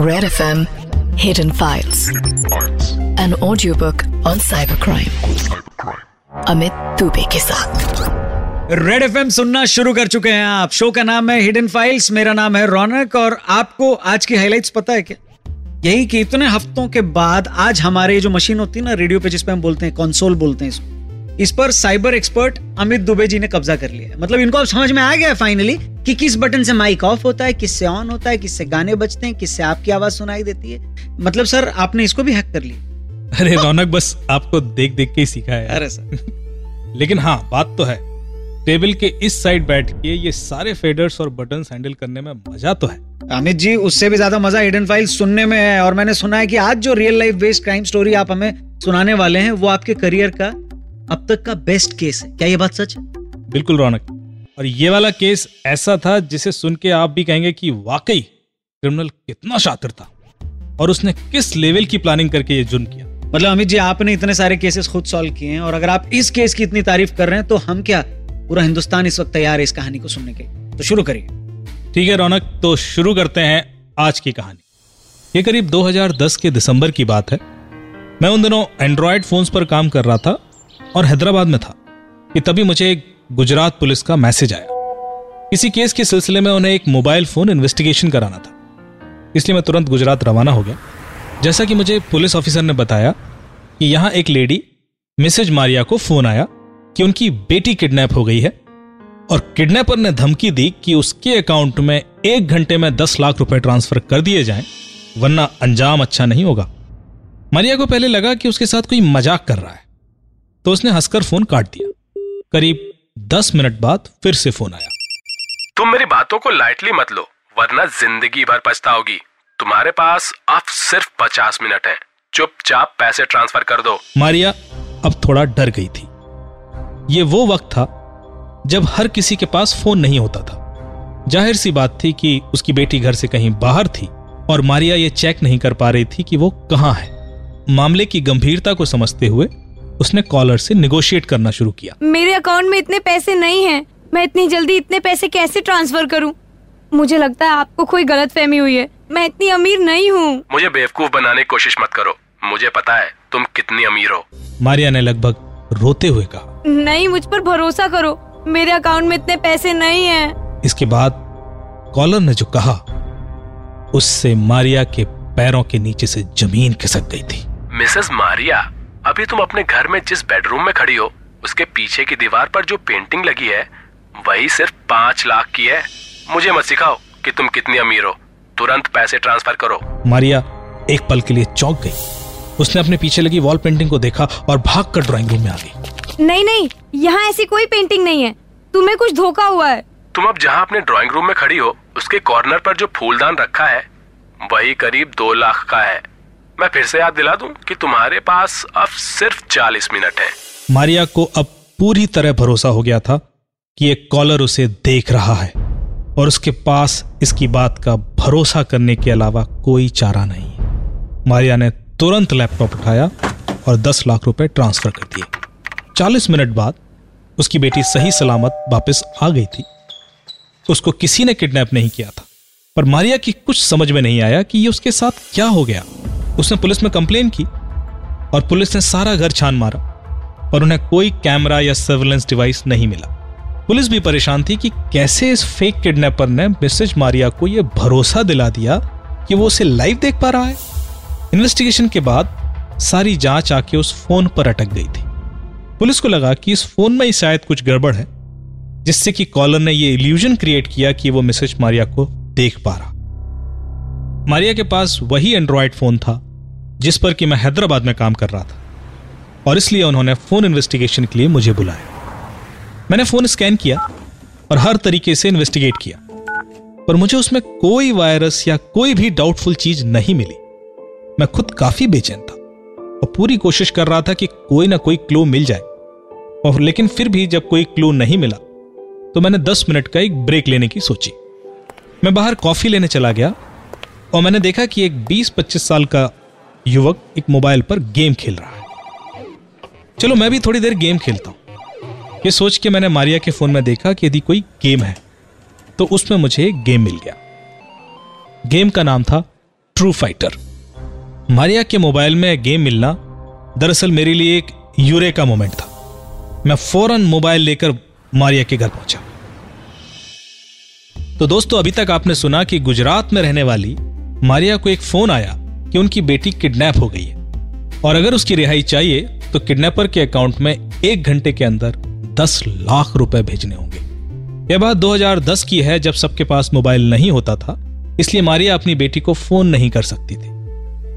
Red FM Hidden Files. An audiobook on cybercrime. Amit Dubey के red F सुनना शुरू कर चुके हैं आप शो का नाम है हिडन फाइल्स मेरा नाम है रौनक, और आपको आज की हाइलाइट्स पता है क्या यही कि इतने हफ्तों के बाद आज हमारे जो मशीन होती है ना रेडियो पे जिसपे हम बोलते हैं कंसोल बोलते हैं इसको इस पर साइबर एक्सपर्ट अमित दुबे जी ने कब्जा कर लिया है। मतलब इनको अब समझ में आ गया फाइनली कि किस बटन से माइक ऑफ़ होता है किससे ऑन होता है किससे गाने बजते हैं किससे आपकी आवाज़ सुनाई देती है। मतलब सर आपने इसको भी हैक कर लिया। अरे रौनक बस आपको देख देख के ही सीखा है। अरे सर लेकिन हाँ बात तो है। टेबल के इस साइड बैठ के ये सारे फेडर्स और बटन हैंडल करने में मज़ा तो है। अमित जी उससे भी ज़्यादा मज़ा हिडन फ़ाइल सुनने में है और मैंने सुना है कि आज जो real life based crime story आप हमें सुनाने वाले हैं वो आपके करियर का अब तक का बेस्ट केस है। क्या ये बात सच? बिल्कुल रौनक। और ये वाला केस ऐसा था जिसे सुन के आप भी कहेंगे कि वाकई क्रिमिनल कितना शातिर था और उसने किस लेवल की प्लानिंग करके ये जुर्म किया। मतलब अमित जी आपने इतने सारे केसेस खुद सॉल्व किए हैं और अगर आप इस केस की इतनी तारीफ़ कर रहे हैं तो हम क्या पूरा हिंदुस्तान इस वक्त तैयार है इस कहानी को सुनने के तो शुरू करिए। ठीक है रौनक तो शुरू करते हैं आज की कहानी। ये करीब 2010 के दिसंबर की बात है। मैं उन दिनों एंड्रॉयड फोन्स पर काम कर रहा था और हैदराबाद में था कि तभी मुझे एक गुजरात पुलिस का मैसेज आया। इसी केस के सिलसिले में उन्हें एक मोबाइल फ़ोन इन्वेस्टिगेशन कराना था। इसलिए मैं तुरंत गुजरात रवाना हो गया। जैसा कि मुझे पुलिस ऑफिसर ने बताया कि यहाँ एक लेडी मिसेज मारिया को फ़ोन आया कि उनकी बेटी किडनैप हो गई है और किडनैपर ने धमकी दी कि उसके अकाउंट में एक घंटे में दस लाख रुपए ट्रांसफ़र कर दिए जाएँ, वरना अंजाम अच्छा नहीं होगा। मारिया को पहले लगा कि उसके साथ कोई मज़ाक कर रहा है। तो उसने हंसकर फ़ोन काट दिया। करीब दस मिनट बाद फिर से फ़ोन आया। तुम मेरी बातों को लाइटली मत लो वरना ज़िंदगी भर पछताओगी। तुम्हारे पास अब सिर्फ़ पचास मिनट है। चुपचाप पैसे ट्रांसफ़र कर दो। मारिया अब थोड़ा डर गई थी। ये वो वक्त था जब हर किसी के पास फ़ोन नहीं होता था। ज़ाहिर सी बात थी कि उसकी बेटी घर से कहीं बाहर थी और मारिया ये चेक नहीं कर पा रही थी कि वो कहाँ है। मामले की गंभीरता को समझते हुए उसने कॉलर से निगोशिएट करना शुरू किया। मेरे अकाउंट में इतने पैसे नहीं हैं। मैं इतनी जल्दी इतने पैसे कैसे ट्रांसफ़र करूँ? मुझे लगता है आपको कोई गलत फहमी हुई है। मैं इतनी अमीर नहीं हूँ। मुझे बेवकूफ़ बनाने की कोशिश मत करो। मुझे पता है तुम कितनी अमीर हो। मारिया ने लगभग रोते हुए कहा नहीं मुझ पर भरोसा करो। मेरे अकाउंट में इतने पैसे नहीं हैं। इसके बाद कॉलर ने जो कहा उससे मारिया के पैरों के नीचे से ज़मीन खिसक गई थी। मिसेस मारिया अभी तुम अपने घर में जिस बेडरूम में खड़ी हो उसके पीछे की दीवार पर जो पेंटिंग लगी है वही सिर्फ़ पाँच लाख की है। मुझे मत सिखाओ कि तुम कितनी अमीर हो। तुरंत पैसे ट्रांसफ़र करो। मारिया एक पल के लिए चौंक गई। उसने अपने पीछे लगी वॉल पेंटिंग को देखा और भाग कर ड्राइंग रूम में आ गई। नहीं नहीं यहाँ ऐसी कोई पेंटिंग नहीं है। तुम्हें कुछ धोखा हुआ है। तुम अब जहाँ अपने ड्राइंग रूम में खड़ी हो उसके कॉर्नर पर जो फूलदान रखा है वही करीब दो लाख का है। मैं फिर से याद दिला दूँ कि तुम्हारे पास अब सिर्फ़ चालीस मिनट है। मारिया को अब पूरी तरह भरोसा हो गया था कि एक कॉलर उसे देख रहा है और उसके पास इसकी बात का भरोसा करने के अलावा कोई चारा नहीं मारिया ने तुरंत लैपटॉप उठाया और दस लाख रुपए ट्रांसफ़र कर दिए। चालीस मिनट बाद उसकी बेटी सही सलामत वापस आ गई थी। उसको किसी ने किडनैप नहीं किया था, पर मारिया की कुछ समझ में नहीं आया कि ये उसके साथ क्या हो गया। उसने पुलिस में कंप्लेन की और पुलिस ने सारा घर छान मारा और उन्हें कोई कैमरा या सर्वेलेंस डिवाइस नहीं मिला। पुलिस भी परेशान थी कि कैसे इस फेक किडनैपर ने मिसेज मारिया को यह भरोसा दिला दिया कि वो उसे लाइव देख पा रहा है। इन्वेस्टिगेशन के बाद सारी जाँच आके उस फ़ोन पर अटक गई थी। पुलिस को लगा कि इस फ़ोन में ही शायद कुछ गड़बड़ है, जिससे कि कॉलर ने यह इल्यूजन क्रिएट किया कि वो मिसेज मारिया को देख पा रहा। मारिया के पास वही एंड्रॉयड फ़ोन था जिस पर कि मैं हैदराबाद में काम कर रहा था। और इसलिए उन्होंने फ़ोन इन्वेस्टिगेशन के लिए मुझे बुलाया। मैंने फ़ोन स्कैन किया और हर तरीके से इन्वेस्टिगेट किया। पर मुझे उसमें कोई वायरस या कोई भी डाउटफुल चीज़ नहीं मिली। मैं खुद काफ़ी बेचैन था और पूरी कोशिश कर रहा था कि कोई ना कोई क्लू मिल जाए। और लेकिन फिर भी जब कोई क्लू नहीं मिला तो मैंने दस मिनट का एक ब्रेक लेने की सोची। मैं बाहर कॉफ़ी लेने चला गया और मैंने देखा कि एक 20-25 साल का युवक एक मोबाइल पर गेम खेल रहा है। चलो, मैं भी थोड़ी देर गेम खेलता हूँ। ये सोच के मैंने मारिया के फ़ोन में देखा कि यदि कोई गेम है तो उसमें मुझे एक गेम मिल गया। गेम का नाम था ट्रू फाइटर। मारिया के मोबाइल में गेम मिलना दरअसल मेरे लिए एक यूरे का मोमेंट था। मैं फ़ौरन मोबाइल लेकर मारिया के घर पहुँचा। तो दोस्तों, अभी तक आपने सुना कि गुजरात में रहने वाली मारिया को एक फ़ोन आया कि उनकी बेटी किडनैप हो गई है। और अगर उसकी रिहाई चाहिए तो किडनैपर के अकाउंट में एक घंटे के अंदर दस लाख रुपए भेजने होंगे। यह बात 2010 की है, जब सबके पास मोबाइल नहीं होता था, इसलिए मारिया अपनी बेटी को फ़ोन नहीं कर सकती थी।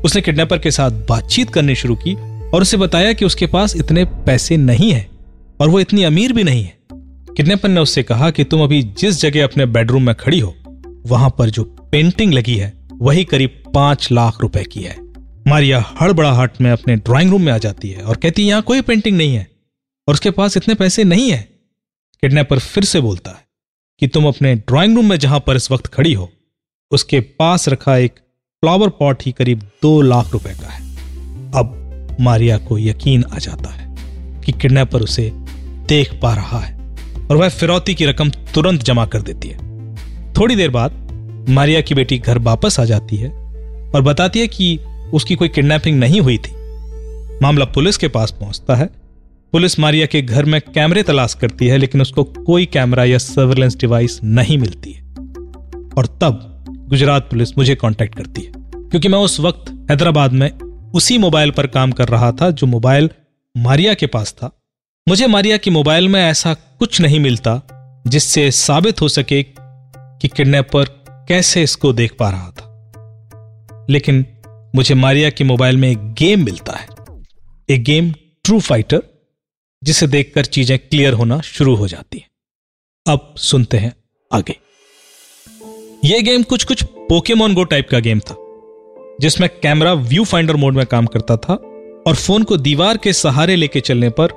उसने किडनैपर के साथ बातचीत करनी शुरू की और उसे बताया कि उसके पास इतने पैसे नहीं है और वो इतनी अमीर भी नहीं है। किडनैपर ने उससे कहा कि तुम अभी जिस जगह अपने बेडरूम में खड़ी हो, वहाँ पर जो पेंटिंग लगी है वही करीब पाँच लाख रुपए की है। मारिया हड़बड़ाहट में अपने ड्राइंग रूम में आ जाती है और कहती है, यहाँ कोई पेंटिंग नहीं है और उसके पास इतने पैसे नहीं है। किडनैपर फिर से बोलता है कि, तुम अपने ड्राइंग रूम में जहाँ पर इस वक्त खड़ी हो, उसके पास रखा एक फ्लावर पॉट ही करीब दो लाख रुपए का है। अब मारिया को यकीन आ जाता है कि किडनैपर उसे देख पा रहा है और वह फिरौती की रकम तुरंत जमा कर देती है। थोड़ी देर बाद मारिया की बेटी घर वापस आ जाती है और बताती है कि उसकी कोई किडनैपिंग नहीं हुई थी। मामला पुलिस के पास पहुँचता है। पुलिस मारिया के घर में कैमरे तलाश करती है, लेकिन उसको कोई कैमरा या सर्वेलेंस डिवाइस नहीं मिलती है। और तब गुजरात पुलिस मुझे कांटेक्ट करती है, क्योंकि मैं उस वक्त हैदराबाद में उसी मोबाइल पर काम कर रहा था जो मोबाइल मारिया के पास था। मुझे मारिया की मोबाइल में ऐसा कुछ नहीं मिलता जिससे साबित हो सके कि किडनैपर कैसे इसको देख पा रहा था? लेकिन मुझे मारिया के मोबाइल में एक गेम मिलता है। एक गेम ट्रू फाइटर, जिसे देखकर चीज़ें क्लियर होना शुरू हो जाती हैं। अब सुनते हैं आगे। यह गेम कुछ कुछ पोकेमोन गो टाइप का गेम था, जिसमें कैमरा व्यू फाइंडर मोड में काम करता था और फ़ोन को दीवार के सहारे लेके चलने पर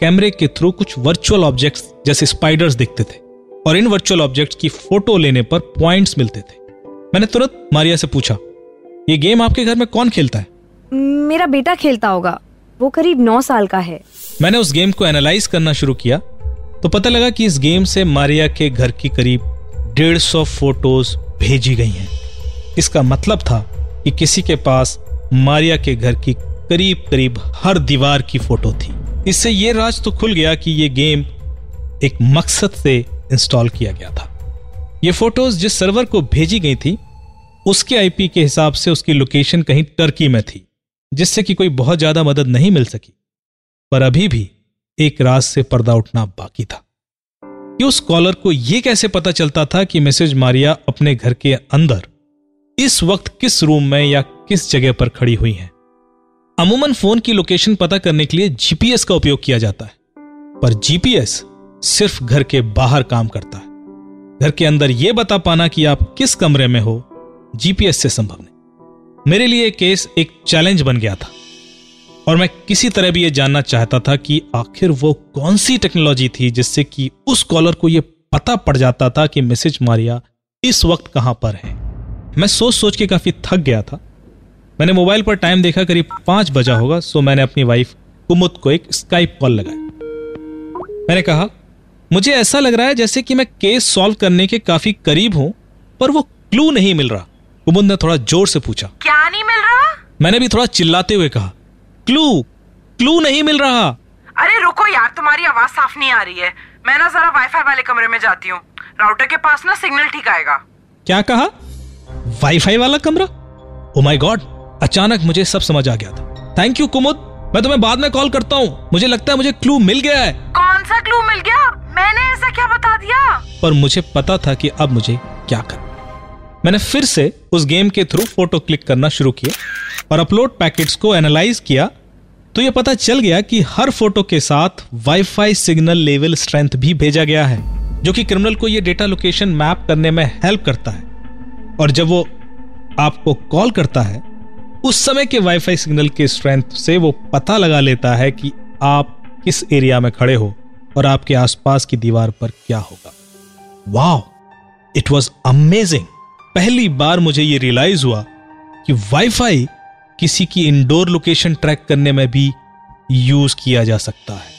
कैमरे के थ्रू कुछ वर्चुअल ऑब्जेक्ट्स जैसे स्पाइडर्स दिखते थे। और इन वर्चुअल ऑब्जेक्ट्स की फ़ोटो लेने पर पॉइंट्स मिलते थे। मैंने तुरंत मारिया से पूछा ये गेम आपके घर में कौन खेलता है? मेरा बेटा खेलता होगा। वो करीब नौ साल का है। मैंने उस गेम को एनालाइज करना शुरू किया तो पता लगा कि इस गेम से मारिया के घर की करीब डेढ़ सौ फ़ोटोज़ भेजी गई हैं। इसका मतलब था कि किसी के पास मारिया के घर की करीब करीब हर दीवार की फ़ोटो थी। इससे यह राज तो खुल गया कि यह गेम एक मकसद से इंस्टॉल किया गया था। ये फ़ोटोज़ जिस सर्वर को भेजी गई थी, उसके आईपी के हिसाब से उसकी लोकेशन कहीं टर्की में थी, जिससे कि कोई बहुत ज़्यादा मदद नहीं मिल सकी। पर अभी भी एक राज से पर्दा उठना बाकी था। कि उस कॉलर को यह कैसे पता चलता था कि मिसेज मारिया अपने घर के अंदर, इस वक्त किस रूम में या किस जगह पर खड़ी हुई हैं। अमूमन फ़ोन की लोकेशन पता करने के लिए जीपीएस का उपयोग किया जाता है। पर जीपीएस सिर्फ़ घर के बाहर काम करता है। घर के अंदर यह बता पाना कि आप किस कमरे में हो जीपीएस से संभव नहीं। मेरे लिए केस एक चैलेंज बन गया था। और मैं किसी तरह भी यह जानना चाहता था कि आखिर वो कौन सी टेक्नोलॉजी थी जिससे कि उस कॉलर को यह पता पड़ जाता था कि मैसेज मारिया इस वक्त कहाँ पर है। मैं सोच सोच के काफ़ी थक गया था। मैंने मोबाइल पर टाइम देखा करीब पाँच बजा होगा सो मैंने अपनी वाइफ कुमुद को एक स्काइप कॉल लगाया। मैंने कहा मुझे ऐसा लग रहा है जैसे कि मैं केस सॉल्व करने के काफ़ी करीब हूँ पर वो क्लू नहीं मिल रहा। कुमुद ने थोड़ा ज़ोर से पूछा। क्या नहीं मिल रहा? मैंने भी थोड़ा चिल्लाते हुए कहा क्लू क्लू नहीं मिल रहा। अरे रुको यार तुम्हारी आवाज़ साफ़ नहीं आ रही है। मैं ना जरा वाईफाई वाले कमरे में जाती हूँ। राउटर के पास ना सिग्नल ठीक आएगा। क्या कहा? वाईफाई वाला कमरा? ओ माय गॉड अचानक मुझे सब समझ आ गया था। Thank you Kumud. मैं तुम्हें बाद में कॉल करता हूँ। मुझे लगता है मुझे क्लू मिल गया है। कौन सा क्लू मिल गया? मैंने ऐसा क्या बता दिया? पर मुझे पता था कि अब मुझे क्या करना मैंने फिर से उस गेम के थ्रू फ़ोटो क्लिक करना शुरू किया और अपलोड पैकेट्स को एनालाइज किया। तो यह पता चल गया कि हर फ़ोटो के साथ वाईफाई सिग्नल लेवल स्ट्रेंथ भी भेजा गया है, जो कि क्रिमिनल को यह डेटा लोकेशन मैप करने में हेल्प करता है। और जब वो आपको कॉल करता है, उस समय के वाईफाई सिग्नल के स्ट्रेंथ से वो पता लगा लेता है कि आप किस एरिया में खड़े हो। और आपके आसपास की दीवार पर क्या होगा? वाओ! इट वॉज़ अमेजिंग पहली बार मुझे यह रियलाइज़ हुआ कि वाईफाई किसी की इंडोर लोकेशन ट्रैक करने में भी यूज़ किया जा सकता है।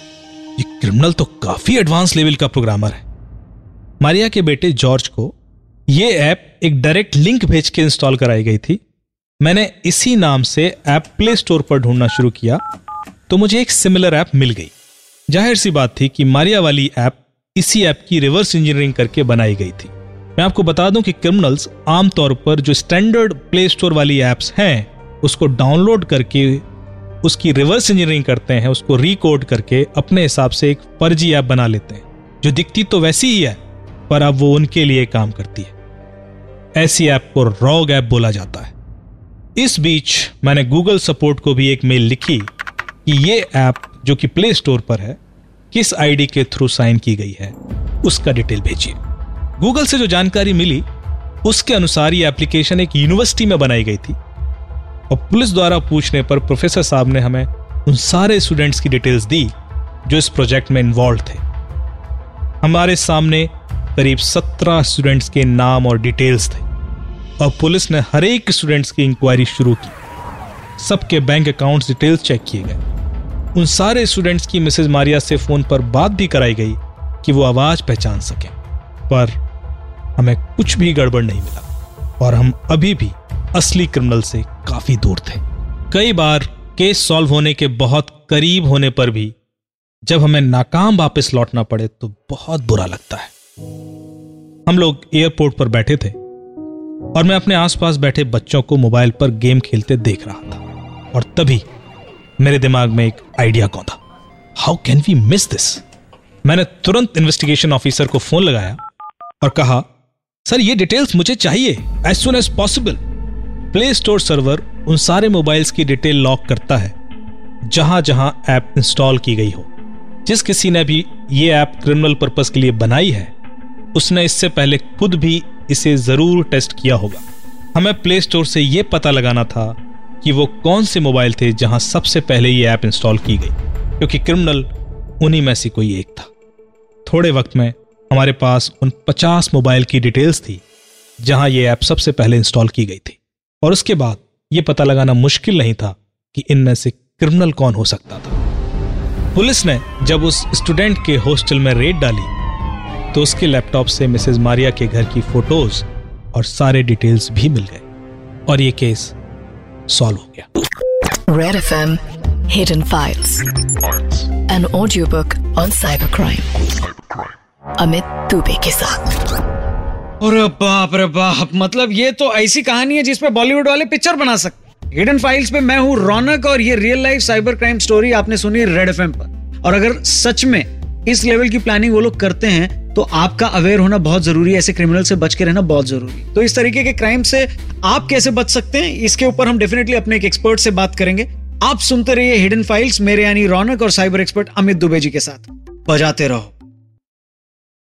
ये क्रिमिनल तो काफ़ी एडवांस लेवल का प्रोग्रामर है। मारिया के बेटे जॉर्ज को यह ऐप एक डायरेक्ट लिंक भेज के इंस्टॉल कराई गई थी। मैंने इसी नाम से ऐप प्ले स्टोर पर ढूंढना शुरू किया तो मुझे एक सिमिलर ऐप मिल गई। ज़ाहिर सी बात थी कि मारिया वाली ऐप इसी ऐप की रिवर्स इंजीनियरिंग करके बनाई गई थी। मैं आपको बता दूँ कि क्रिमिनल्स आमतौर पर जो स्टैंडर्ड प्ले स्टोर वाली एप्स हैं, उसको डाउनलोड करके उसकी रिवर्स इंजीनियरिंग करते हैं, उसको रिकोड करके अपने हिसाब से एक फर्जी ऐप बना लेते हैं। जो दिखती तो वैसी ही है, पर अब वो उनके लिए काम करती है। ऐसी ऐप को रॉग ऐप बोला जाता है। इस बीच मैंने गूगल सपोर्ट को भी एक मेल लिखी कि ये ऐप जो कि प्ले स्टोर पर है, किस आईडी के थ्रू साइन की गई है, उसका डिटेल भेजिए। गूगल से जो जानकारी मिली, उसके अनुसार ये एप्लीकेशन एक यूनिवर्सिटी में बनाई गई थी। और पुलिस द्वारा पूछने पर प्रोफेसर साहब ने हमें उन सारे स्टूडेंट्स की डिटेल्स दी, जो इस प्रोजेक्ट में इन्वॉल्व थे। हमारे सामने करीब सत्रह स्टूडेंट्स के नाम और डिटेल्स थे। और पुलिस ने हर एक स्टूडेंट्स की इंक्वायरी शुरू की। सबके बैंक अकाउंट डिटेल्स चेक किए गए। उन सारे स्टूडेंट्स की मिसेज मारिया से फ़ोन पर बात भी कराई गई कि वो आवाज़ पहचान सकें। पर हमें कुछ भी गड़बड़ नहीं मिला और हम अभी भी असली क्रिमिनल से काफ़ी दूर थे। कई बार केस सॉल्व होने के बहुत करीब होने पर भी जब हमें नाकाम वापस लौटना पड़े तो बहुत बुरा लगता है। हम लोग एयरपोर्ट पर बैठे थे और मैं अपने आसपास बैठे बच्चों को मोबाइल पर गेम खेलते देख रहा था और तभी मेरे दिमाग में एक आइडिया कौन था? How can we miss this मैंने तुरंत इन्वेस्टिगेशन ऑफिसर को फ़ोन लगाया और कहा, सर, ये डिटेल्स मुझे चाहिए as soon as possible play store server उन सारे मोबाइल्स की डिटेल लॉक करता है जहाँ जहाँ ऐप इंस्टॉल की गई हो। जिस किसी ने भी ये ऐप क्रिमिनल पर्पस के लिए बनाई है, उसने इससे पहले खुद भी इसे ज़रूर टेस्ट किया होगा। हमें प्ले स्टोर से यह पता लगाना था कि वो कौन से मोबाइल थे जहाँ सबसे पहले ये ऐप इंस्टॉल की गई, क्योंकि क्रिमिनल उन्हीं में से कोई एक था। थोड़े वक्त में हमारे पास उन 50 मोबाइल की डिटेल्स थी, जहाँ ये ऐप सबसे पहले इंस्टॉल की गई थी। और उसके बाद यह पता लगाना मुश्किल नहीं था कि इनमें से क्रिमिनल कौन हो सकता था। पुलिस ने जब उस स्टूडेंट के हॉस्टल में रेड डाली तो उसके लैपटॉप से मिसेज मारिया के घर की फ़ोटोज़ और सारे डिटेल्स भी मिल गए। और ये केस सॉल्व हो गया। Red F M hidden files an audio book on cyber crime Amit Dubey के साथ. अरे बाप रे बाप मतलब ये तो ऐसी कहानी है जिसपे बॉलीवुड वाले पिक्चर बना सकते हिडन फाइल्स पे मैं हूँ रौनक और ये real life cyber crime story आपने सुनी रेड एफएम पर। और अगर सच में इस लेवल की प्लानिंग वो लोग करते हैं तो आपका अवेयर होना बहुत ज़रूरी है, ऐसे क्रिमिनल से बच के रहना बहुत ज़रूरी तो इस तरीके के क्राइम से आप कैसे बच सकते हैं, इसके ऊपर हम डेफिनेटली अपने एक एक्सपर्ट से बात करेंगे। आप सुनते रहिए हिडन फाइल्स मेरे यानी रौनक और साइबर एक्सपर्ट अमित दुबे जी के साथ। बजाते रहो।